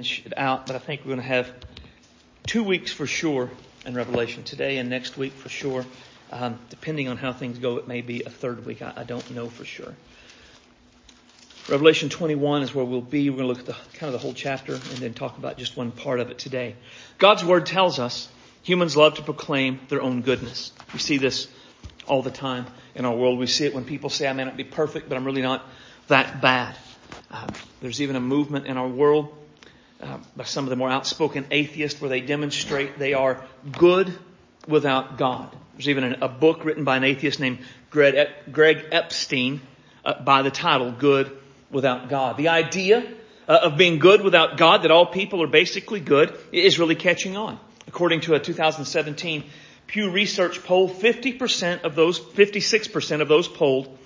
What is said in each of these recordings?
finish it out, but I think we're going to have two weeks for sure in Revelation today and next week for sure. Um, depending on how things go, it may be a third week. I, I, don't know for sure. Revelation 21 is where we'll be. We're going to look at the kind of the whole chapter and then talk about just one part of it today. God's word tells us humans love to proclaim their own goodness. We see this all the time in our world. We see it when people say, I may not be perfect, but I'm really not that bad. Uh, there's even a movement in our world uh, by some of the more outspoken atheists where they demonstrate they are good without God. There's even a, a book written by an atheist named Greg, Greg Epstein uh, by the title Good Without God. The idea uh, of being good without God, that all people are basically good, is really catching on. According to a 2017 Pew Research poll, 50% of those, 56% of those polled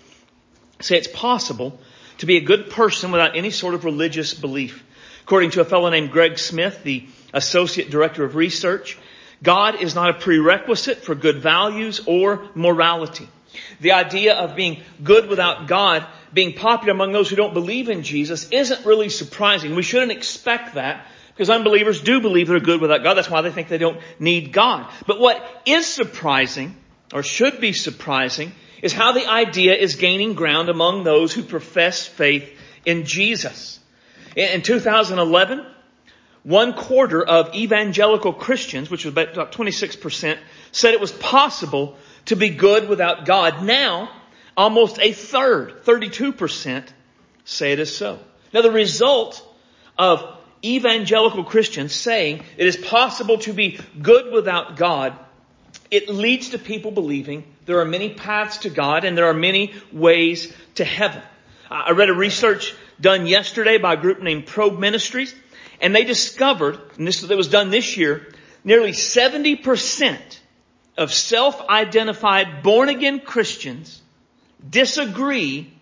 say it's possible to be a good person without any sort of religious belief. According to a fellow named Greg Smith, the Associate Director of Research, God is not a prerequisite for good values or morality. The idea of being good without God being popular among those who don't believe in Jesus isn't really surprising. We shouldn't expect that because unbelievers do believe they're good without God. That's why they think they don't need God. But what is surprising, or should be surprising, is how the idea is gaining ground among those who profess faith in Jesus. In 2011, one quarter of evangelical Christians, which was about 26%, said it was possible to be good without God. Now, almost a third, 32%, say it is so. Now the result of evangelical Christians saying it is possible to be good without God, it leads to people believing there are many paths to God and there are many ways to heaven. I read a research done yesterday by a group named Probe Ministries, and they discovered, and this was done this year, nearly 70% of self-identified born-again Christians disagree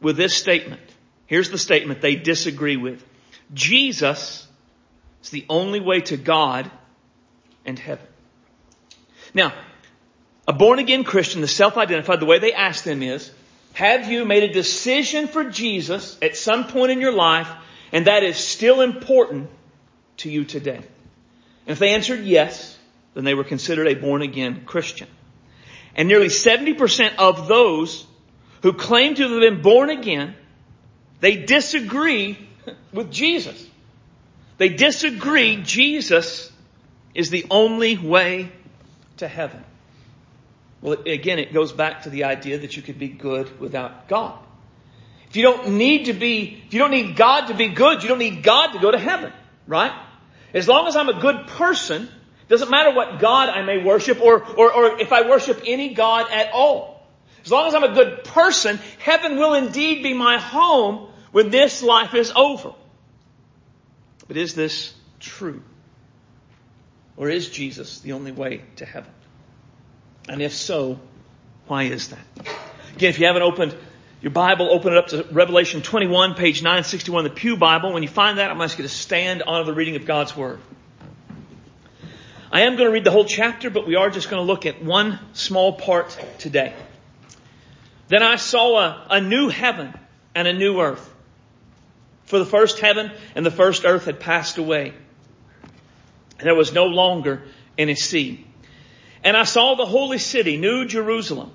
with this statement. Here's the statement they disagree with. Jesus is the only way to God and heaven. Now, a born again Christian, the self-identified, the way they ask them is, have you made a decision for Jesus at some point in your life and that is still important to you today? And if they answered yes, then they were considered a born again Christian. And nearly 70% of those who claim to have been born again, they disagree with Jesus. They disagree Jesus is the only way to heaven. Well, again, it goes back to the idea that you could be good without God. If you don't need to be, if you don't need God to be good, you don't need God to go to heaven, right? As long as I'm a good person, doesn't matter what God I may worship or, or, or if I worship any God at all. As long as I'm a good person, heaven will indeed be my home when this life is over. But is this true? Or is Jesus the only way to heaven? And if so, why is that? Again, if you haven't opened your Bible, open it up to Revelation 21, page 961, the Pew Bible. When you find that, I'm going to ask you to stand on the reading of God's Word. I am going to read the whole chapter, but we are just going to look at one small part today. Then I saw a, a new heaven and a new earth. For the first heaven and the first earth had passed away. And there was no longer any sea. And I saw the holy city, New Jerusalem,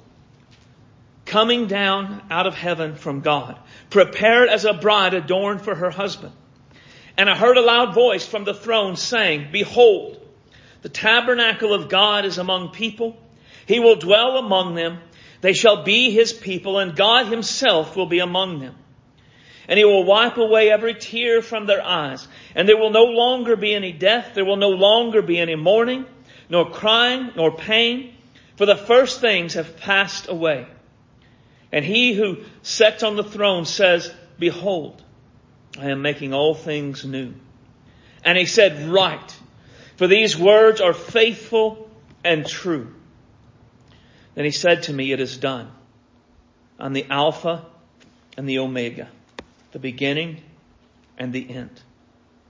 coming down out of heaven from God, prepared as a bride adorned for her husband. And I heard a loud voice from the throne saying, Behold, the tabernacle of God is among people. He will dwell among them. They shall be his people and God himself will be among them. And he will wipe away every tear from their eyes. And there will no longer be any death. There will no longer be any mourning nor crying, nor pain, for the first things have passed away. And he who sits on the throne says, Behold, I am making all things new. And he said, Write, for these words are faithful and true. Then he said to me, It is done. I'm the Alpha and the Omega, the beginning and the end.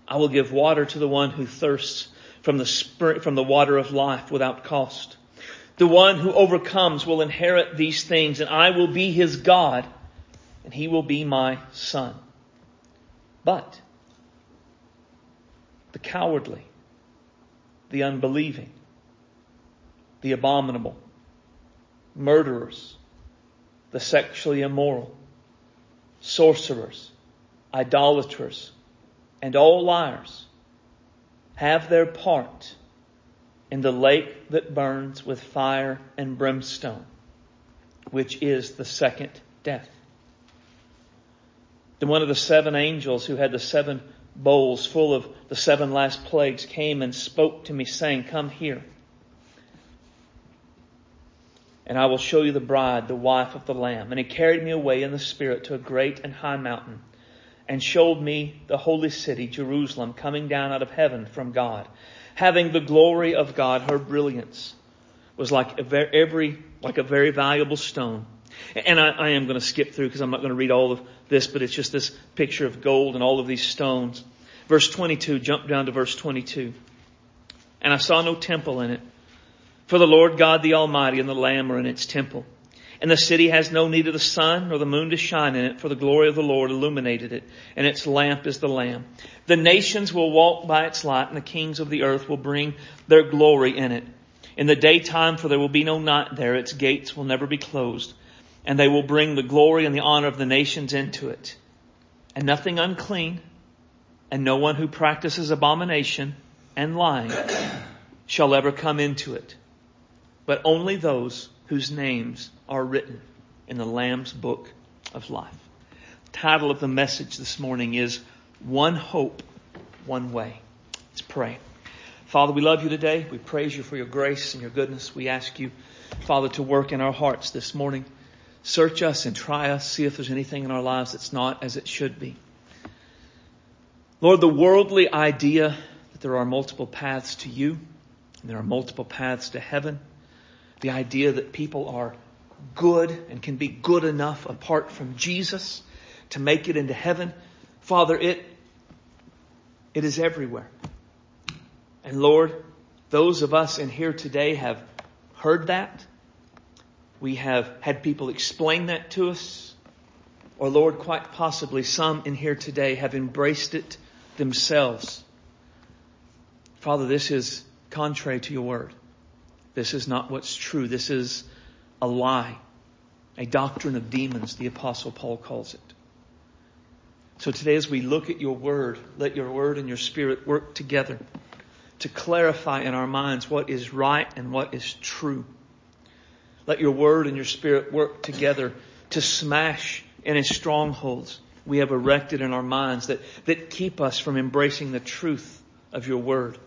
I will give water to the one who thirsts from the spirit, from the water of life without cost. The one who overcomes will inherit these things and I will be his God and he will be my son. But the cowardly, the unbelieving, the abominable, murderers, the sexually immoral, sorcerers, idolaters, and all liars have their part in the lake that burns with fire and brimstone, which is the second death. Then one of the seven angels who had the seven bowls full of the seven last plagues came and spoke to me saying, come here. And I will show you the bride, the wife of the Lamb. And he carried me away in the Spirit to a great and high mountain and showed me the holy city, Jerusalem, coming down out of heaven from God, having the glory of God. Her brilliance was like a very, every, like a very valuable stone. And I, I am going to skip through because I'm not going to read all of this, but it's just this picture of gold and all of these stones. Verse 22, jump down to verse 22. And I saw no temple in it, for the Lord God the Almighty and the Lamb are in its temple. And the city has no need of the sun nor the moon to shine in it, for the glory of the Lord illuminated it, and its lamp is the Lamb. The nations will walk by its light, and the kings of the earth will bring their glory in it. In the daytime, for there will be no night there, its gates will never be closed, and they will bring the glory and the honor of the nations into it. And nothing unclean, and no one who practices abomination and lying shall ever come into it, but only those whose names are written in the Lamb's book of life. The title of the message this morning is One Hope, One Way. Let's pray. Father, we love you today. We praise you for your grace and your goodness. We ask you, Father, to work in our hearts this morning. Search us and try us. See if there's anything in our lives that's not as it should be. Lord, the worldly idea that there are multiple paths to you and there are multiple paths to heaven the idea that people are good and can be good enough apart from Jesus to make it into heaven. Father, it, it is everywhere. And Lord, those of us in here today have heard that. We have had people explain that to us. Or Lord, quite possibly some in here today have embraced it themselves. Father, this is contrary to your word. This is not what's true. This is a lie, a doctrine of demons, the apostle Paul calls it. So today as we look at your word, let your word and your spirit work together to clarify in our minds what is right and what is true. Let your word and your spirit work together to smash any strongholds we have erected in our minds that, that keep us from embracing the truth of your word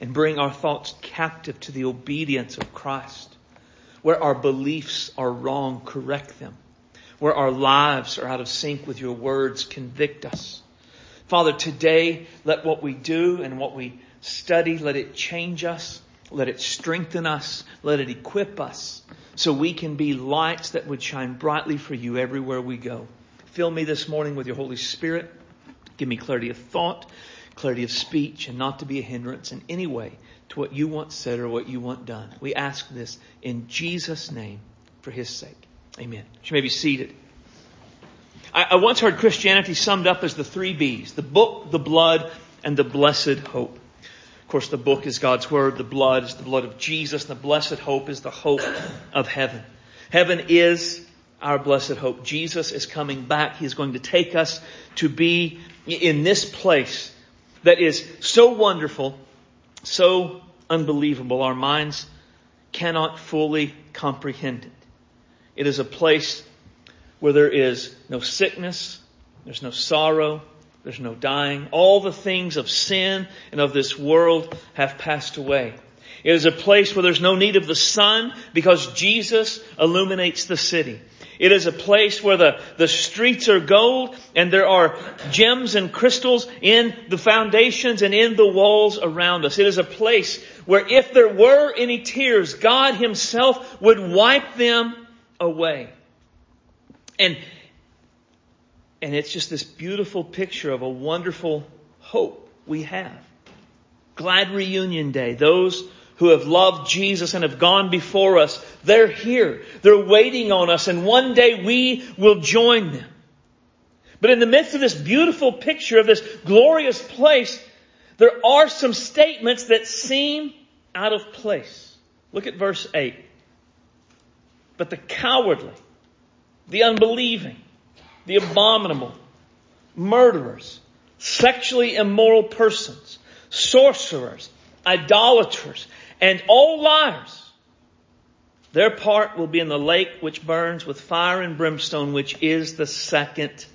and bring our thoughts captive to the obedience of Christ. Where our beliefs are wrong, correct them. Where our lives are out of sync with your words, convict us. Father, today, let what we do and what we study, let it change us. Let it strengthen us. Let it equip us so we can be lights that would shine brightly for you everywhere we go. Fill me this morning with your Holy Spirit. Give me clarity of thought clarity of speech and not to be a hindrance in any way to what you want said or what you want done. We ask this in Jesus' name for his sake. Amen. You may be seated. I, I once heard Christianity summed up as the three B's, the book, the blood, and the blessed hope. Of course, the book is God's word, the blood is the blood of Jesus, and the blessed hope is the hope of heaven. Heaven is our blessed hope. Jesus is coming back. He is going to take us to be in this place that is so wonderful, so unbelievable, our minds cannot fully comprehend it. It is a place where there is no sickness, there's no sorrow, there's no dying. All the things of sin and of this world have passed away. It is a place where there's no need of the sun because Jesus illuminates the city. It is a place where the, the streets are gold and there are gems and crystals in the foundations and in the walls around us. It is a place where if there were any tears, God himself would wipe them away. And, and it's just this beautiful picture of a wonderful hope we have. Glad reunion day. Those who have loved Jesus and have gone before us, they're here. They're waiting on us and one day we will join them. But in the midst of this beautiful picture of this glorious place, there are some statements that seem out of place. Look at verse 8. But the cowardly, the unbelieving, the abominable, murderers, sexually immoral persons, sorcerers, idolaters, and all liars, their part will be in the lake which burns with fire and brimstone, which is the second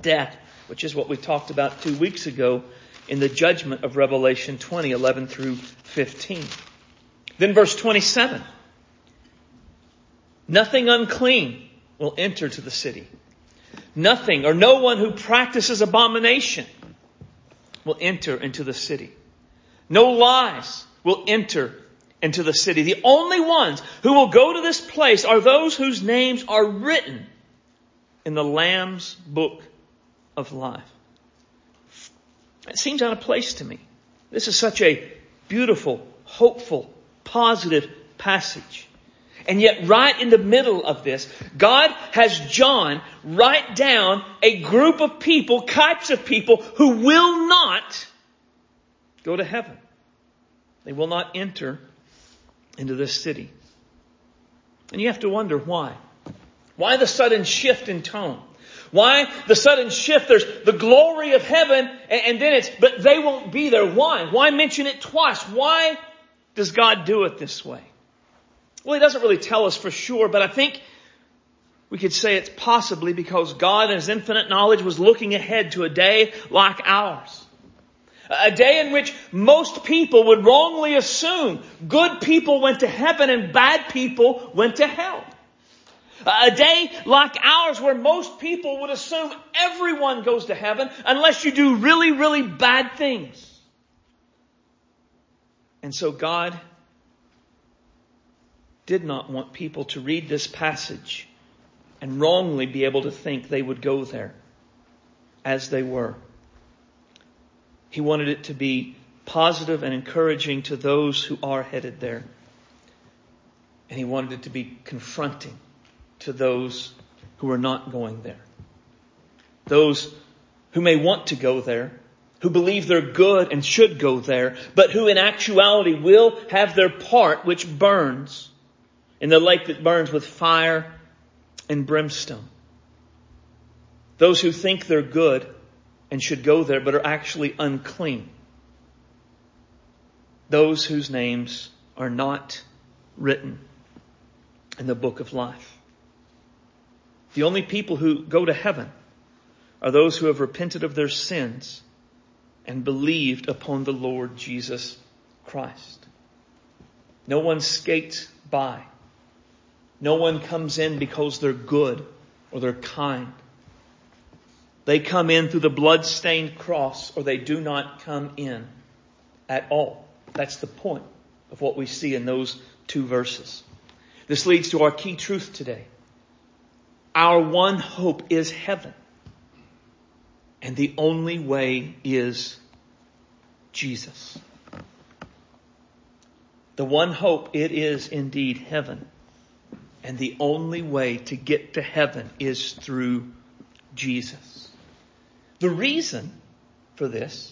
death, which is what we talked about two weeks ago in the judgment of Revelation 20, 11 through 15. Then verse 27. Nothing unclean will enter to the city. Nothing or no one who practices abomination will enter into the city. No lies will enter into the city. The only ones who will go to this place are those whose names are written in the Lamb's book of life. It seems out of place to me. This is such a beautiful, hopeful, positive passage. And yet right in the middle of this, God has John write down a group of people, types of people who will not go to heaven. They will not enter into this city. And you have to wonder why. Why the sudden shift in tone? Why the sudden shift? There's the glory of heaven and, then it's, but they won't be there. Why? Why mention it twice? Why does God do it this way? Well, he doesn't really tell us for sure, but I think we could say it's possibly because God in his infinite knowledge was looking ahead to a day like ours. A day in which most people would wrongly assume good people went to heaven and bad people went to hell. A day like ours where most people would assume everyone goes to heaven unless you do really, really bad things. And so God did not want people to read this passage and wrongly be able to think they would go there as they were. He wanted it to be positive and encouraging to those who are headed there. And he wanted it to be confronting to those who are not going there. Those who may want to go there, who believe they're good and should go there, but who in actuality will have their part which burns in the lake that burns with fire and brimstone. Those who think they're good and should go there but are actually unclean. Those whose names are not written in the book of life. The only people who go to heaven are those who have repented of their sins and believed upon the Lord Jesus Christ. No one skates by. No one comes in because they're good or they're kind. They come in through the blood-stained cross or they do not come in at all. That's the point of what we see in those two verses. This leads to our key truth today. Our one hope is heaven. And the only way is Jesus. The one hope, it is indeed heaven. And the only way to get to heaven is through Jesus. The reason for this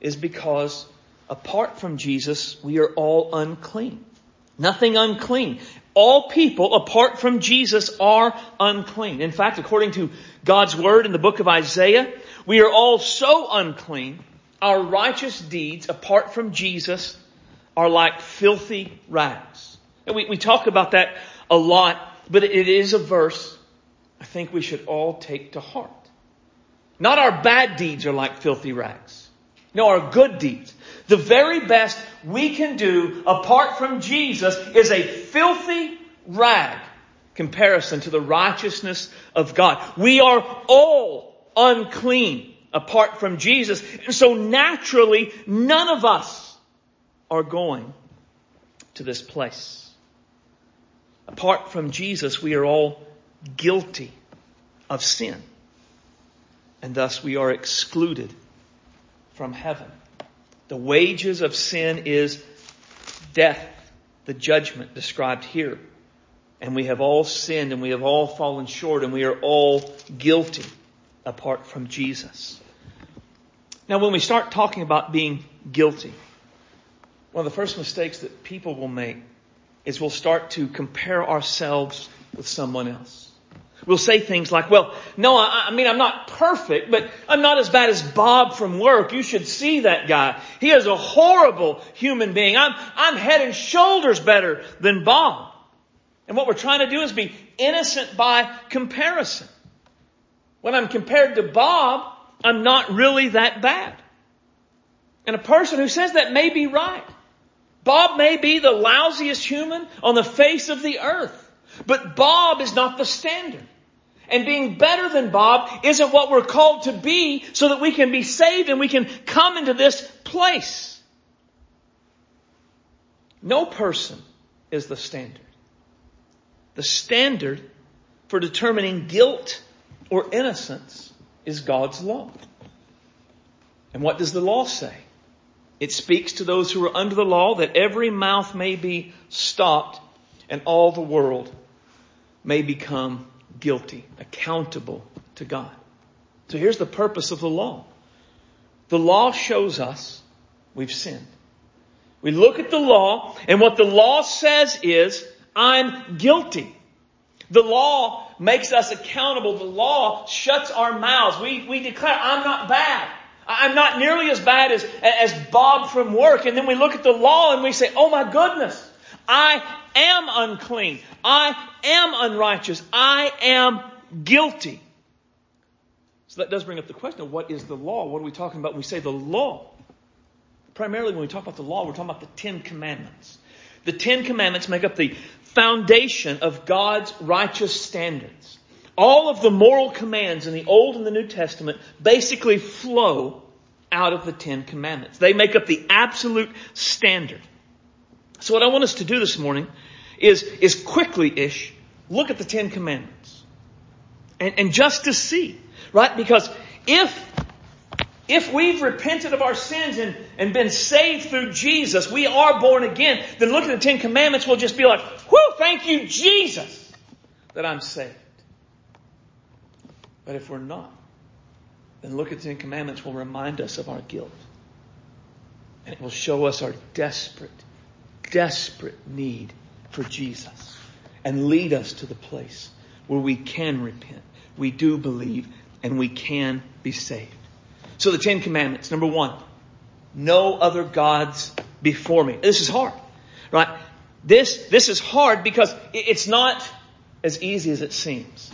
is because apart from Jesus, we are all unclean. Nothing unclean. All people apart from Jesus are unclean. In fact, according to God's word in the book of Isaiah, we are all so unclean, our righteous deeds apart from Jesus are like filthy rags. And we, we talk about that a lot, but it is a verse I think we should all take to heart. Not our bad deeds are like filthy rags. No, our good deeds. The very best we can do apart from Jesus is a filthy rag comparison to the righteousness of God. We are all unclean apart from Jesus. And so naturally, none of us are going to this place. Apart from Jesus, we are all guilty of sin. And thus we are excluded from heaven. The wages of sin is death, the judgment described here. And we have all sinned and we have all fallen short and we are all guilty apart from Jesus. Now when we start talking about being guilty. One of the first mistakes that people will make is we'll start to compare ourselves with someone else. We'll say things like, well, no, I, I, mean, I'm not perfect, but I'm not as bad as Bob from work. You should see that guy. He is a horrible human being. I'm, I'm head and shoulders better than Bob. And what we're trying to do is be innocent by comparison. When I'm compared to Bob, I'm not really that bad. And a person who says that may be right. Bob may be the lousiest human on the face of the earth. But Bob is not the standard. And being better than Bob isn't what we're called to be so that we can be saved and we can come into this place. No person is the standard. The standard for determining guilt or innocence is God's law. And what does the law say? It speaks to those who are under the law that every mouth may be stopped and all the world may become guilty, accountable to God. So here's the purpose of the law. The law shows us we've sinned. We look at the law and what the law says is, I'm guilty. The law makes us accountable. The law shuts our mouths. We, we declare, I'm not bad. I'm not nearly as bad as, as Bob from work. And then we look at the law and we say, oh my goodness, I am unclean. I am unrighteous. I am guilty. So that does bring up the question of what is the law? What are we talking about when we say the law? Primarily, when we talk about the law, we're talking about the Ten Commandments. The Ten Commandments make up the foundation of God's righteous standards. All of the moral commands in the Old and the New Testament basically flow out of the Ten Commandments. They make up the absolute standard. So what I want us to do this morning is, is quickly-ish look at the Ten Commandments. And, and just to see, right? Because if, if we've repented of our sins and, and been saved through Jesus, we are born again, then look at the Ten Commandments, we'll just be like, whoo, thank you, Jesus, that I'm saved. But if we're not, then look at the Ten Commandments will remind us of our guilt. And it will show us our desperate, desperate need for Jesus and lead us to the place where we can repent, we do believe, and we can be saved. So the Ten Commandments, number one, no other gods before me. This is hard, right? This, this is hard because it's not as easy as it seems,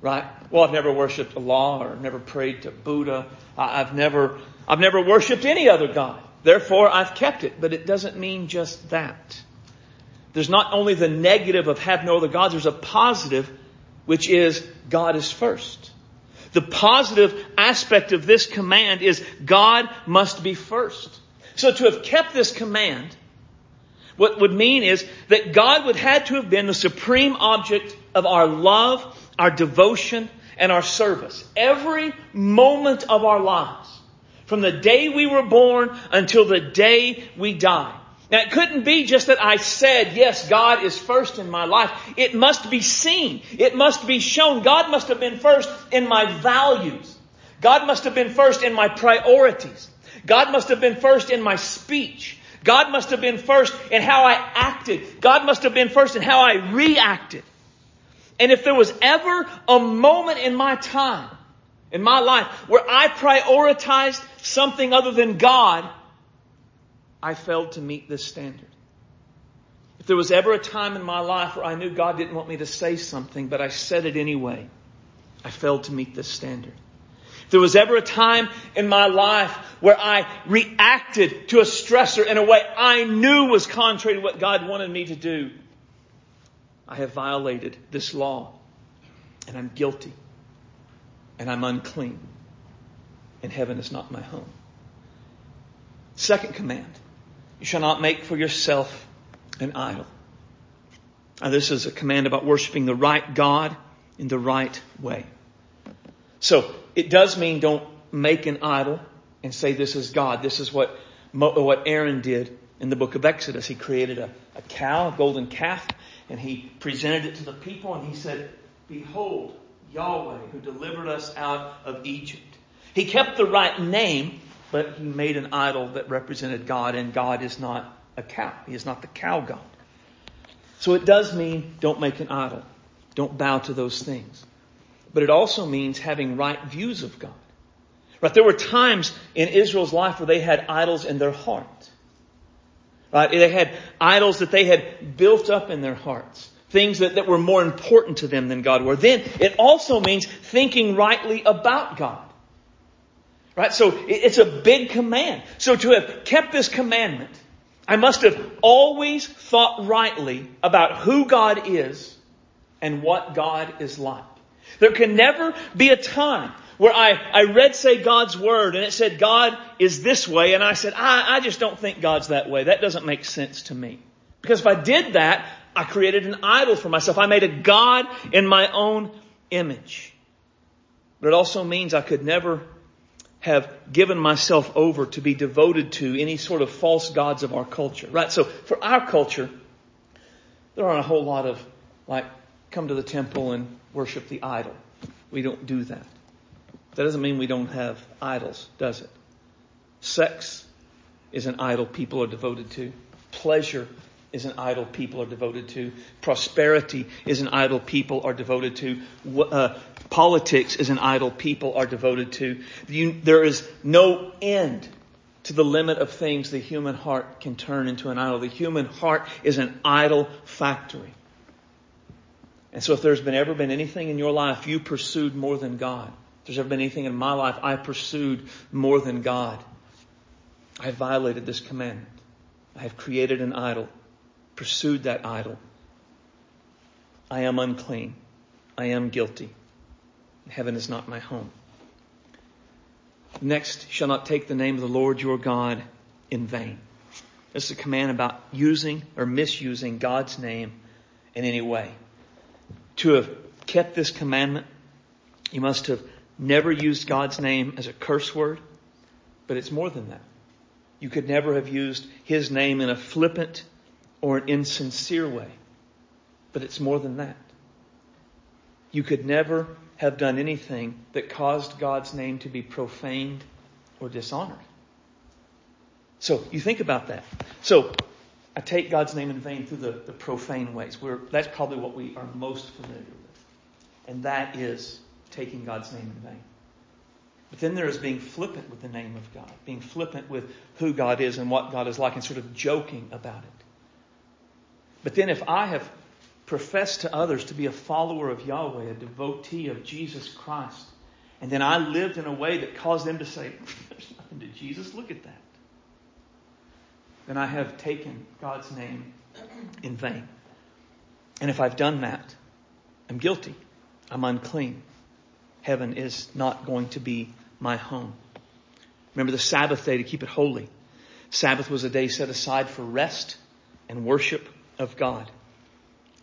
right? Well, I've never worshipped Allah or never prayed to Buddha. I've never, I've never worshipped any other God. Therefore, I've kept it. But it doesn't mean just that. There's not only the negative of have no other gods, there's a positive, which is God is first. The positive aspect of this command is God must be first. So to have kept this command, what would mean is that God would have to have been the supreme object of our love, our devotion, and our service. Every moment of our lives. From the day we were born until the day we die. Now it couldn't be just that I said, yes, God is first in my life. It must be seen. It must be shown. God must have been first in my values. God must have been first in my priorities. God must have been first in my speech. God must have been first in how I acted. God must have been first in how I reacted. And if there was ever a moment in my time, in my life, where I prioritized something other than God, I failed to meet this standard. If there was ever a time in my life where I knew God didn't want me to say something, but I said it anyway, I failed to meet this standard. If there was ever a time in my life where I reacted to a stressor in a way I knew was contrary to what God wanted me to do, I have violated this law and I'm guilty and I'm unclean and heaven is not my home. Second command. You shall not make for yourself an idol. Now, this is a command about worshiping the right God in the right way. So, it does mean don't make an idol and say this is God. This is what, what Aaron did in the book of Exodus. He created a, a cow, a golden calf, and he presented it to the people and he said, Behold, Yahweh who delivered us out of Egypt. He kept the right name, but he made an idol that represented God, and God is not a cow. He is not the cow God. So it does mean don't make an idol. Don't bow to those things. But it also means having right views of God. Right? There were times in Israel's life where they had idols in their heart. Right? They had idols that they had built up in their hearts. Things that, that were more important to them than God were. Then it also means thinking rightly about God. Right? So it's a big command. So to have kept this commandment, I must have always thought rightly about who God is and what God is like. There can never be a time where I, I read, say, God's Word and it said God is this way and I said, I, I just don't think God's that way. That doesn't make sense to me. Because if I did that, I created an idol for myself. I made a God in my own image. But it also means I could never have given myself over to be devoted to any sort of false gods of our culture. Right? So for our culture, there aren't a whole lot of like come to the temple and worship the idol. We don't do that. That doesn't mean we don't have idols, does it? Sex is an idol people are devoted to. Pleasure is an idol people are devoted to. Prosperity is an idol people are devoted to. Uh, politics is an idol people are devoted to. You, there is no end to the limit of things the human heart can turn into an idol. The human heart is an idol factory. And so if there's been ever been anything in your life you pursued more than God, if there's ever been anything in my life I pursued more than God, I violated this commandment. I have created an idol, pursued that idol. I am unclean. I am guilty. Heaven is not my home. Next, shall not take the name of the Lord your God in vain. This is a command about using or misusing God's name in any way to have kept this commandment, you must have never used God's name as a curse word, but it's more than that. You could never have used His name in a flippant or an insincere way, but it's more than that. You could never have done anything that caused God's name to be profaned or dishonored. So you think about that. So I take God's name in vain through the, the profane ways. We're, that's probably what we are most familiar with. And that is taking God's name in vain. But then there is being flippant with the name of God, being flippant with who God is and what God is like, and sort of joking about it. But then if I have professed to others to be a follower of Yahweh, a devotee of Jesus Christ, and then I lived in a way that caused them to say, There's nothing to Jesus, look at that then I have taken God's name in vain. And if I've done that, I'm guilty. I'm unclean. Heaven is not going to be my home. Remember the Sabbath day to keep it holy. Sabbath was a day set aside for rest and worship of God,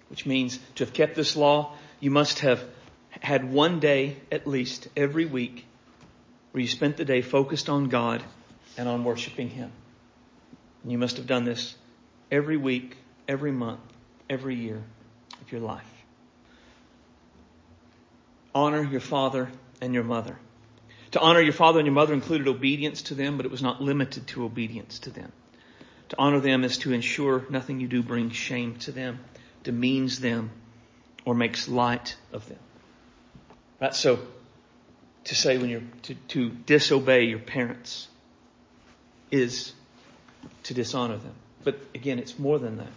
which means to have kept this law, you must have had one day at least every week where you spent the day focused on God and on worshiping Him. And you must have done this every week, every month, every year of your life. Honor your father and your mother. To honor your father and your mother included obedience to them, but it was not limited to obedience to them. To honor them is to ensure nothing you do brings shame to them, demeans them, or makes light of them. Right? So, to say when you're, to, to disobey your parents is to dishonor them. But again, it's more than that.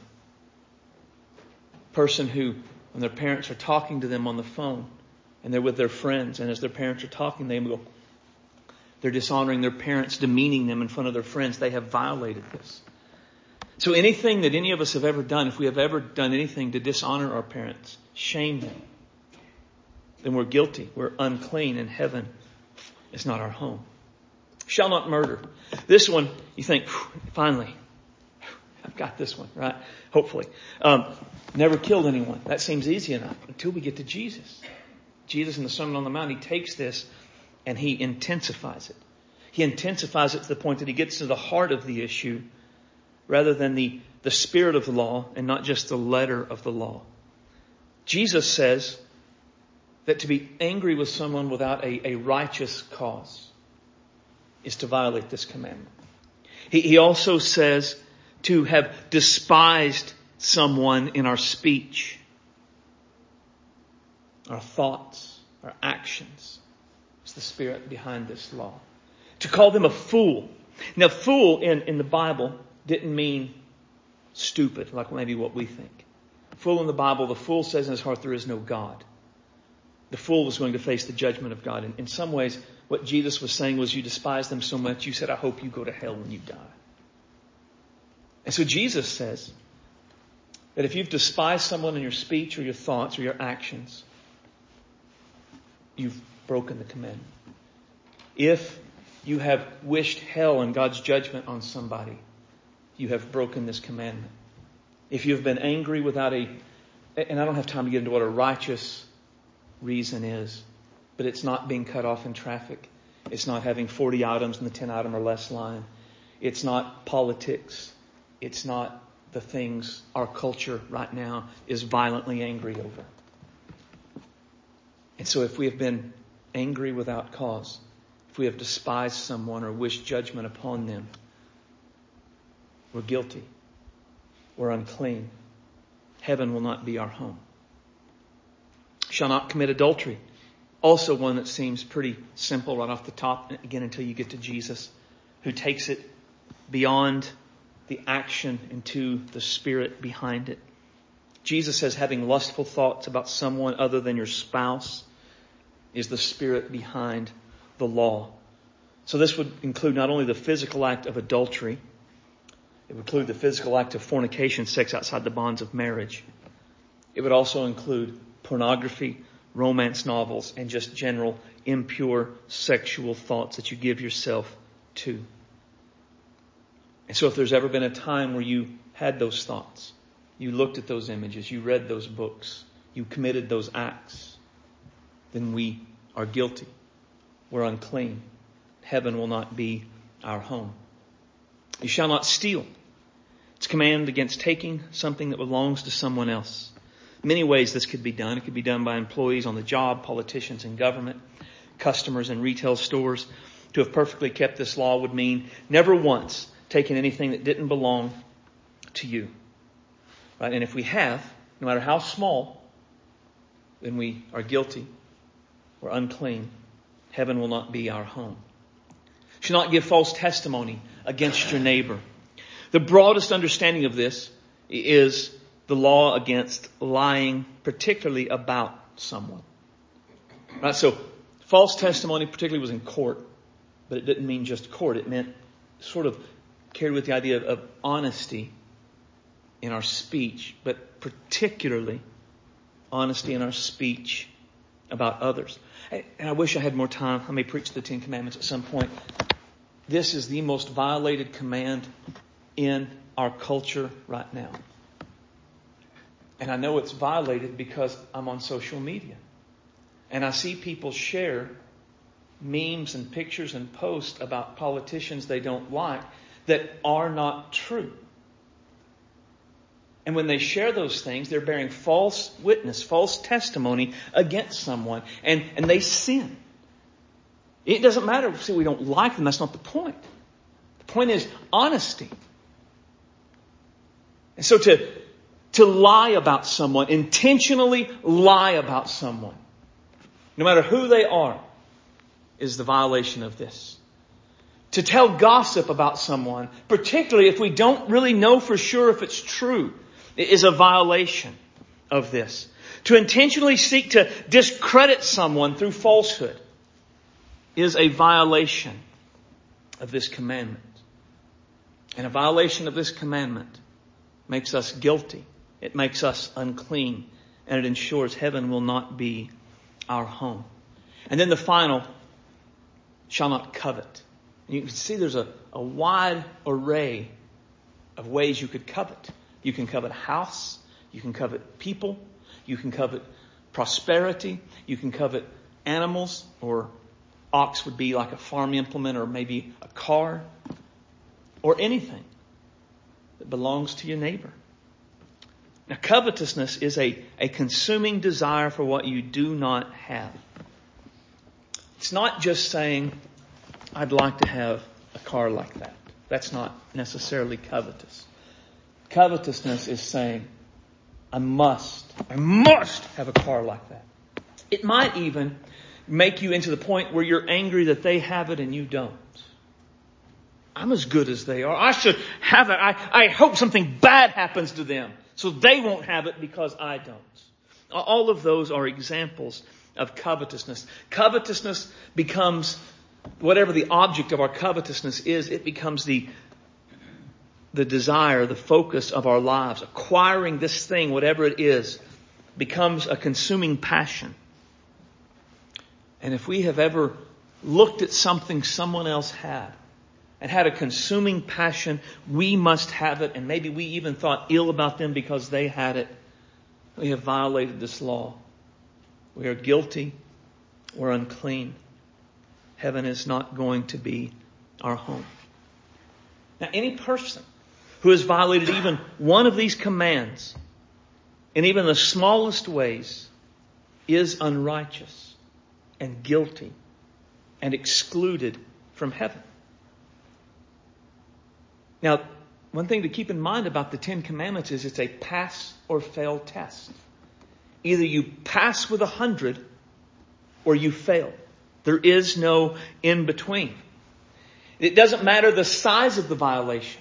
Person who, when their parents are talking to them on the phone, and they're with their friends, and as their parents are talking, they go, they're dishonoring their parents, demeaning them in front of their friends. They have violated this. So anything that any of us have ever done, if we have ever done anything to dishonor our parents, shame them, then we're guilty. We're unclean, and heaven is not our home. Shall not murder. This one, you think, finally, I've got this one, right? Hopefully. Um, never killed anyone. That seems easy enough until we get to Jesus. Jesus in the Sermon on the Mount, he takes this and he intensifies it. He intensifies it to the point that he gets to the heart of the issue rather than the, the spirit of the law and not just the letter of the law. Jesus says that to be angry with someone without a, a righteous cause is to violate this commandment. He, he also says to have despised someone in our speech, our thoughts, our actions. It's the spirit behind this law. To call them a fool. Now, fool in, in the Bible didn't mean stupid, like maybe what we think. Fool in the Bible, the fool says in his heart, there is no God. The fool was going to face the judgment of God. And in some ways, what Jesus was saying was, you despise them so much, you said, I hope you go to hell when you die. And so Jesus says that if you've despised someone in your speech or your thoughts or your actions, you've broken the commandment. If you have wished hell and God's judgment on somebody, you have broken this commandment. If you have been angry without a, and I don't have time to get into what a righteous reason is, but it's not being cut off in traffic. It's not having 40 items in the 10 item or less line. It's not politics. It's not the things our culture right now is violently angry over. And so if we have been angry without cause, if we have despised someone or wished judgment upon them, we're guilty. We're unclean. Heaven will not be our home. Shall not commit adultery. Also one that seems pretty simple right off the top, again until you get to Jesus, who takes it beyond the action into the spirit behind it. Jesus says having lustful thoughts about someone other than your spouse is the spirit behind the law. So this would include not only the physical act of adultery, it would include the physical act of fornication, sex outside the bonds of marriage. It would also include pornography, romance novels, and just general impure sexual thoughts that you give yourself to. And so if there's ever been a time where you had those thoughts, you looked at those images, you read those books, you committed those acts, then we are guilty. We're unclean. Heaven will not be our home. You shall not steal. It's command against taking something that belongs to someone else. Many ways this could be done. It could be done by employees on the job, politicians in government, customers in retail stores. To have perfectly kept this law would mean never once taking anything that didn't belong to you. Right? And if we have, no matter how small, then we are guilty or unclean. Heaven will not be our home. Should not give false testimony against your neighbor. The broadest understanding of this is the law against lying, particularly about someone. Right? So, false testimony particularly was in court, but it didn't mean just court. It meant sort of carried with the idea of, of honesty in our speech, but particularly honesty in our speech about others. And I wish I had more time. I may preach the Ten Commandments at some point. This is the most violated command in our culture right now. And I know it's violated because I'm on social media. And I see people share memes and pictures and posts about politicians they don't like that are not true. And when they share those things, they're bearing false witness, false testimony against someone, and, and they sin. It doesn't matter if we don't like them, that's not the point. The point is honesty. And so to, to lie about someone, intentionally lie about someone, no matter who they are, is the violation of this to tell gossip about someone, particularly if we don't really know for sure if it's true, is a violation of this. To intentionally seek to discredit someone through falsehood is a violation of this commandment. And a violation of this commandment makes us guilty. It makes us unclean. And it ensures heaven will not be our home. And then the final, shall not covet. You can see there's a, a wide array of ways you could covet. You can covet a house. You can covet people. You can covet prosperity. You can covet animals or ox would be like a farm implement or maybe a car or anything that belongs to your neighbor. Now covetousness is a, a consuming desire for what you do not have. It's not just saying, I'd like to have a car like that. That's not necessarily covetous. Covetousness is saying, I must, I must have a car like that. It might even make you into the point where you're angry that they have it and you don't. I'm as good as they are. I should have it. I, I hope something bad happens to them so they won't have it because I don't. All of those are examples of covetousness. Covetousness becomes whatever the object of our covetousness is, it becomes the the desire, the focus of our lives. Acquiring this thing, whatever it is, becomes a consuming passion. And if we have ever looked at something someone else had and had a consuming passion, we must have it, and maybe we even thought ill about them because they had it, we have violated this law. We are guilty. We're unclean. Heaven is not going to be our home. Now, any person who has violated even one of these commands in even the smallest ways is unrighteous and guilty and excluded from heaven. Now, one thing to keep in mind about the Ten Commandments is it's a pass or fail test. Either you pass with a hundred or you fail. There is no in between. It doesn't matter the size of the violation.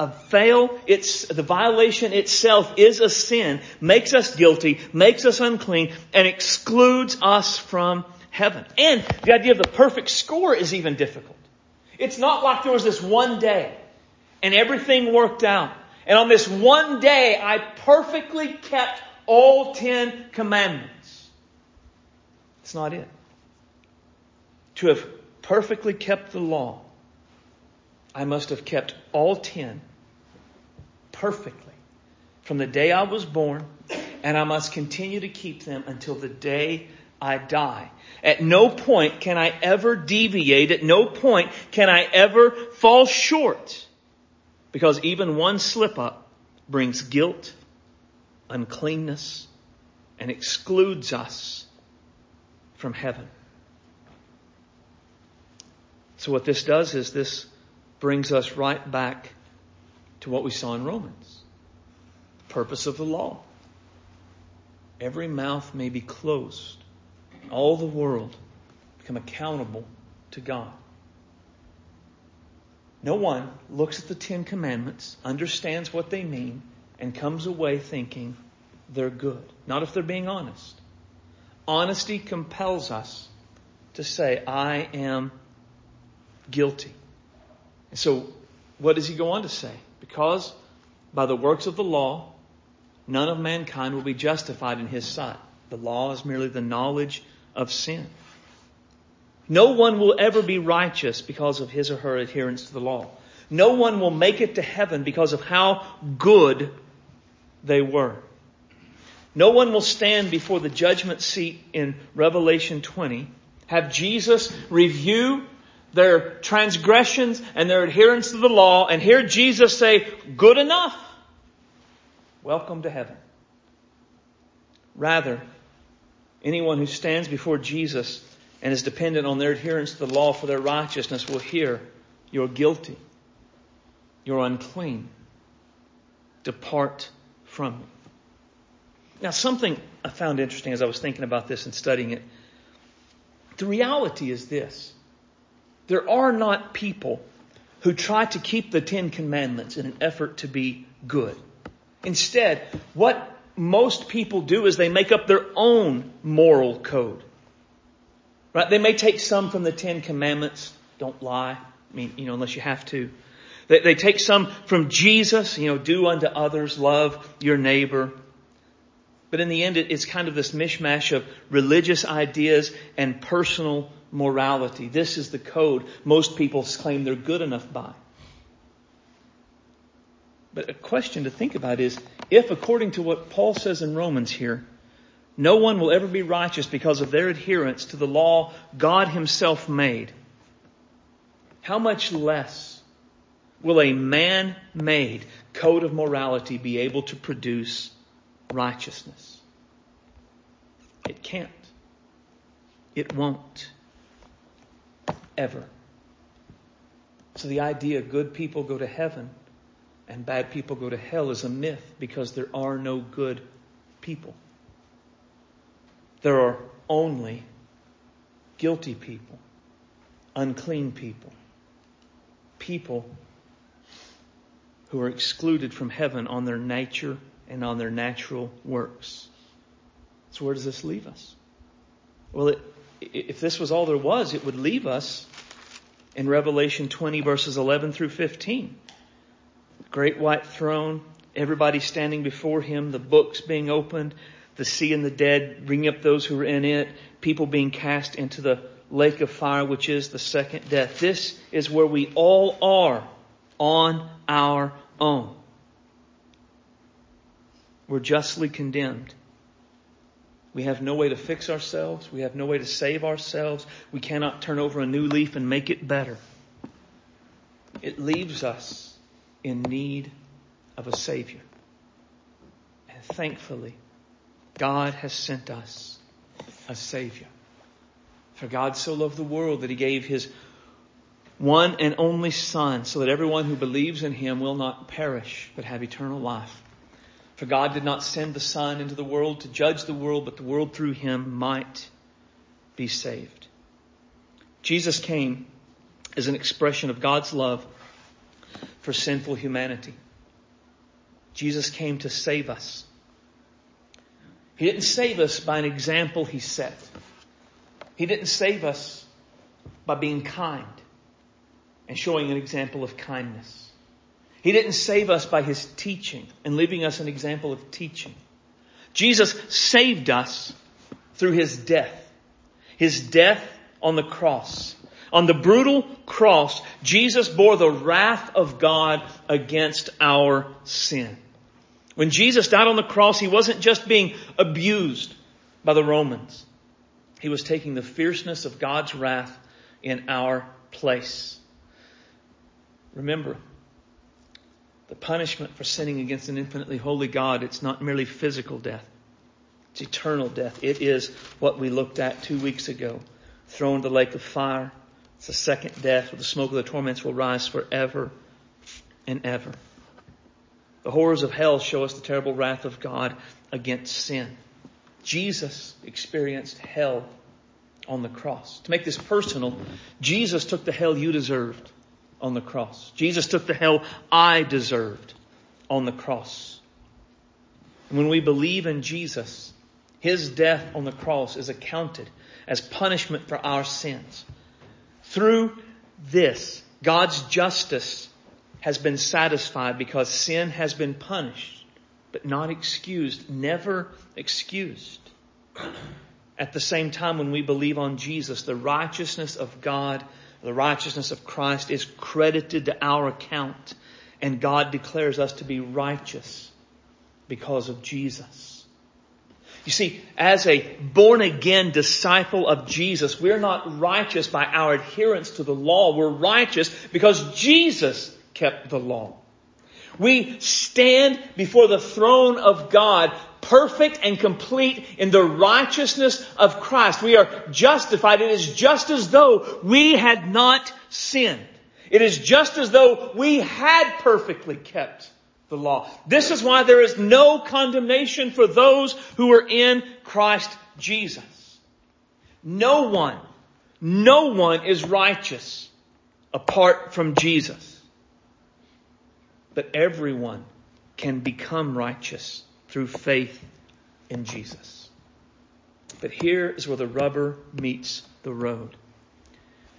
A fail, it's, the violation itself is a sin, makes us guilty, makes us unclean, and excludes us from heaven. And the idea of the perfect score is even difficult. It's not like there was this one day and everything worked out. And on this one day, I perfectly kept all ten commandments. It's not it. To have perfectly kept the law, I must have kept all ten perfectly from the day I was born, and I must continue to keep them until the day I die. At no point can I ever deviate. At no point can I ever fall short. Because even one slip up brings guilt, uncleanness, and excludes us from heaven. So what this does is this brings us right back to what we saw in Romans. The purpose of the law. Every mouth may be closed. All the world become accountable to God. No one looks at the Ten Commandments, understands what they mean, and comes away thinking they're good. Not if they're being honest. Honesty compels us to say, I am guilty. And so, what does he go on to say? Because by the works of the law, none of mankind will be justified in his sight. The law is merely the knowledge of sin. No one will ever be righteous because of his or her adherence to the law. No one will make it to heaven because of how good they were. No one will stand before the judgment seat in Revelation 20, have Jesus review their transgressions and their adherence to the law and hear Jesus say, good enough. Welcome to heaven. Rather, anyone who stands before Jesus and is dependent on their adherence to the law for their righteousness will hear, you're guilty. You're unclean. Depart from me. Now, something I found interesting as I was thinking about this and studying it. The reality is this there are not people who try to keep the Ten Commandments in an effort to be good. Instead, what most people do is they make up their own moral code. Right? They may take some from the Ten Commandments. Don't lie. I mean, you know, unless you have to. They, they take some from Jesus, you know, do unto others, love your neighbor. But in the end, it, it's kind of this mishmash of religious ideas and personal morality. This is the code most people claim they're good enough by. But a question to think about is, if according to what Paul says in Romans here, no one will ever be righteous because of their adherence to the law God himself made, how much less will a man-made code of morality be able to produce righteousness? It can't. It won't ever. So the idea good people go to heaven and bad people go to hell is a myth because there are no good people. There are only guilty people, unclean people, people who are excluded from heaven on their nature and on their natural works. So where does this leave us? Well, it, if this was all there was, it would leave us in Revelation 20 verses 11 through 15. Great white throne, everybody standing before him, the books being opened, the sea and the dead bringing up those who were in it, people being cast into the lake of fire, which is the second death. This is where we all are on our own. We're justly condemned. We have no way to fix ourselves. We have no way to save ourselves. We cannot turn over a new leaf and make it better. It leaves us in need of a Savior. And thankfully, God has sent us a Savior. For God so loved the world that He gave His one and only Son so that everyone who believes in Him will not perish but have eternal life. For God did not send the Son into the world to judge the world, but the world through Him might be saved. Jesus came as an expression of God's love for sinful humanity. Jesus came to save us. He didn't save us by an example He set. He didn't save us by being kind and showing an example of kindness. He didn't save us by His teaching and leaving us an example of teaching. Jesus saved us through His death. His death on the cross. On the brutal cross, Jesus bore the wrath of God against our sin. When Jesus died on the cross, He wasn't just being abused by the Romans. He was taking the fierceness of God's wrath in our place. Remember, the punishment for sinning against an infinitely holy God, it's not merely physical death. It's eternal death. It is what we looked at two weeks ago. Thrown into the lake of fire. It's the second death where the smoke of the torments will rise forever and ever. The horrors of hell show us the terrible wrath of God against sin. Jesus experienced hell on the cross. To make this personal, Jesus took the hell you deserved on the cross. Jesus took the hell I deserved on the cross. When we believe in Jesus, His death on the cross is accounted as punishment for our sins. Through this, God's justice has been satisfied because sin has been punished, but not excused, never excused. At the same time, when we believe on Jesus, the righteousness of God the righteousness of Christ is credited to our account and God declares us to be righteous because of Jesus. You see, as a born again disciple of Jesus, we're not righteous by our adherence to the law. We're righteous because Jesus kept the law. We stand before the throne of God perfect and complete in the righteousness of Christ. We are justified. It is just as though we had not sinned. It is just as though we had perfectly kept the law. This is why there is no condemnation for those who are in Christ Jesus. No one, no one is righteous apart from Jesus. But everyone can become righteous through faith in Jesus. But here is where the rubber meets the road.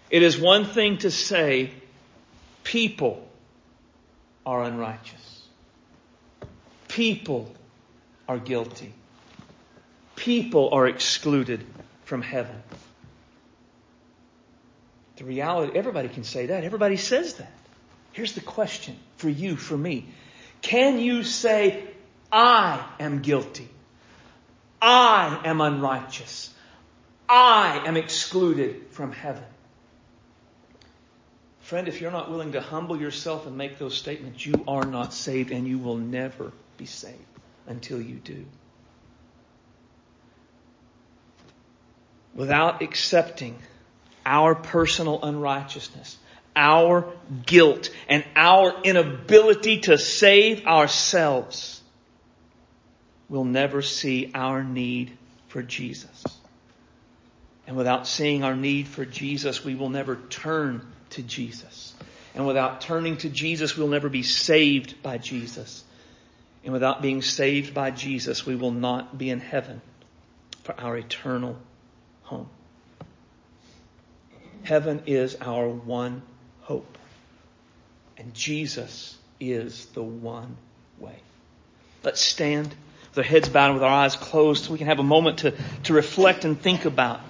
It is one thing to say people are unrighteous. People are guilty. People are excluded from heaven. The reality, everybody can say that. Everybody says that. Here's the question for you, for me. Can you say, I am guilty. I am unrighteous. I am excluded from heaven. Friend, if you're not willing to humble yourself and make those statements, you are not saved and you will never be saved until you do. Without accepting our personal unrighteousness, our guilt and our inability to save ourselves, we'll never see our need for Jesus. And without seeing our need for Jesus, we will never turn to Jesus. And without turning to Jesus, we'll never be saved by Jesus. And without being saved by Jesus, we will not be in heaven for our eternal home. Heaven is our one hope. And Jesus is the one way. Let's stand with our heads bowed and with our eyes closed so we can have a moment to, to reflect and think about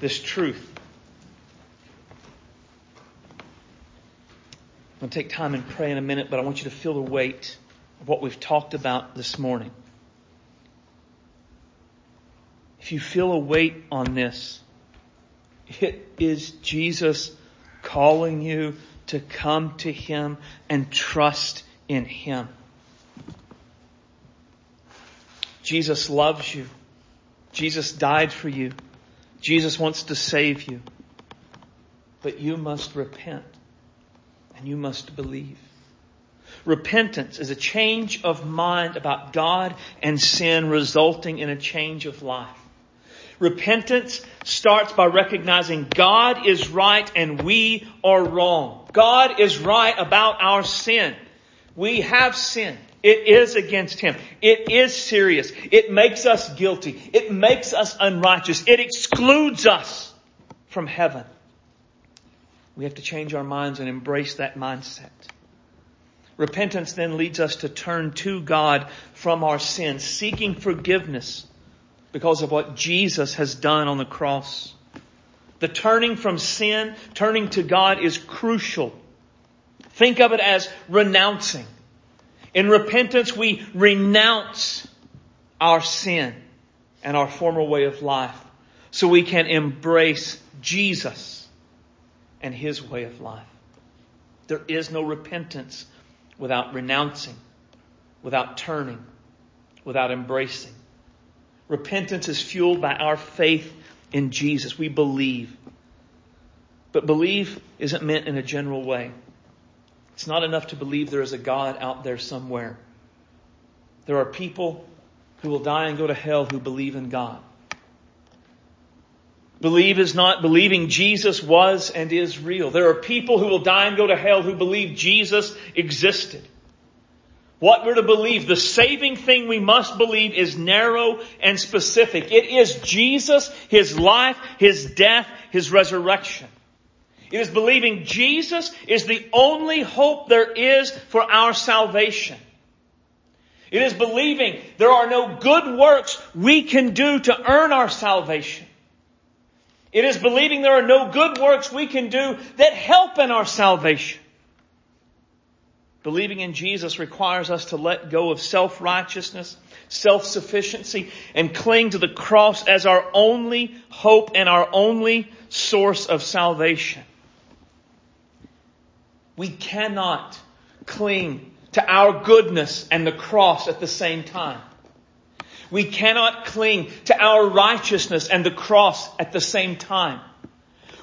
this truth. I'm going to take time and pray in a minute, but I want you to feel the weight of what we've talked about this morning. If you feel a weight on this, it is Jesus calling you to come to Him and trust in Him. Jesus loves you. Jesus died for you. Jesus wants to save you. But you must repent and you must believe. Repentance is a change of mind about God and sin resulting in a change of life. Repentance starts by recognizing God is right and we are wrong. God is right about our sin. We have sinned. It is against Him. It is serious. It makes us guilty. It makes us unrighteous. It excludes us from heaven. We have to change our minds and embrace that mindset. Repentance then leads us to turn to God from our sins, seeking forgiveness because of what Jesus has done on the cross. The turning from sin, turning to God is crucial. Think of it as renouncing. In repentance, we renounce our sin and our former way of life so we can embrace Jesus and His way of life. There is no repentance without renouncing, without turning, without embracing. Repentance is fueled by our faith in Jesus. We believe. But believe isn't meant in a general way. It's not enough to believe there is a God out there somewhere. There are people who will die and go to hell who believe in God. Believe is not believing Jesus was and is real. There are people who will die and go to hell who believe Jesus existed. What we're to believe, the saving thing we must believe is narrow and specific. It is Jesus, His life, His death, His resurrection. It is believing Jesus is the only hope there is for our salvation. It is believing there are no good works we can do to earn our salvation. It is believing there are no good works we can do that help in our salvation. Believing in Jesus requires us to let go of self-righteousness, self-sufficiency, and cling to the cross as our only hope and our only source of salvation. We cannot cling to our goodness and the cross at the same time. We cannot cling to our righteousness and the cross at the same time.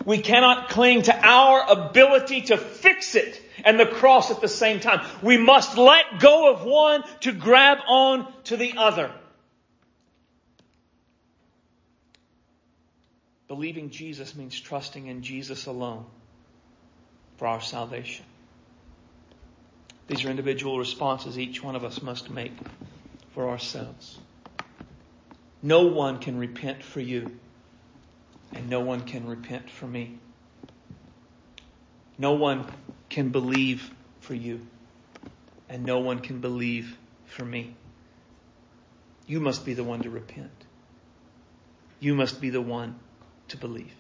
We cannot cling to our ability to fix it and the cross at the same time. We must let go of one to grab on to the other. Believing Jesus means trusting in Jesus alone for our salvation. These are individual responses each one of us must make for ourselves. No one can repent for you, and no one can repent for me. No one can believe for you, and no one can believe for me. You must be the one to repent. You must be the one to believe.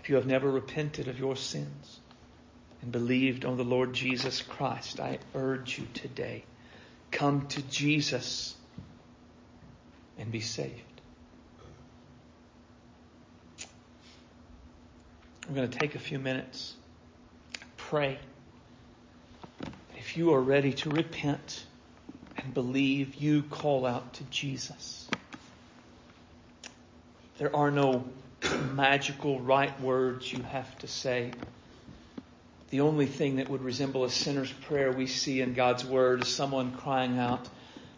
If you have never repented of your sins and believed on the Lord Jesus Christ, I urge you today, come to Jesus and be saved. I'm going to take a few minutes, pray. If you are ready to repent and believe, you call out to Jesus. There are no magical right words you have to say. The only thing that would resemble a sinner's prayer we see in God's Word is someone crying out,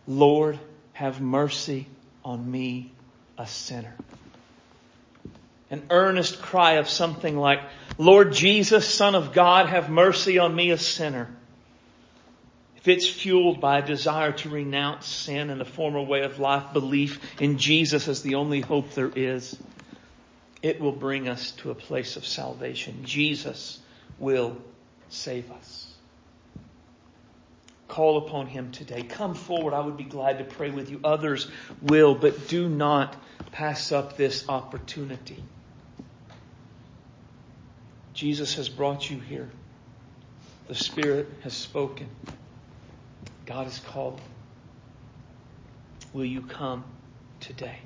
Lord, have mercy on me, a sinner. An earnest cry of something like, Lord Jesus, Son of God, have mercy on me, a sinner. If it's fueled by a desire to renounce sin and a former way of life, belief in Jesus as the only hope there is, it will bring us to a place of salvation. Jesus will save us. Call upon Him today. Come forward. I would be glad to pray with you. Others will, but do not pass up this opportunity. Jesus has brought you here. The Spirit has spoken. God has called. Will you come today?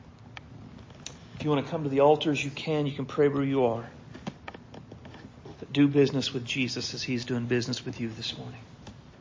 If you want to come to the altars, you can. You can pray where you are. But do business with Jesus as He's doing business with you this morning.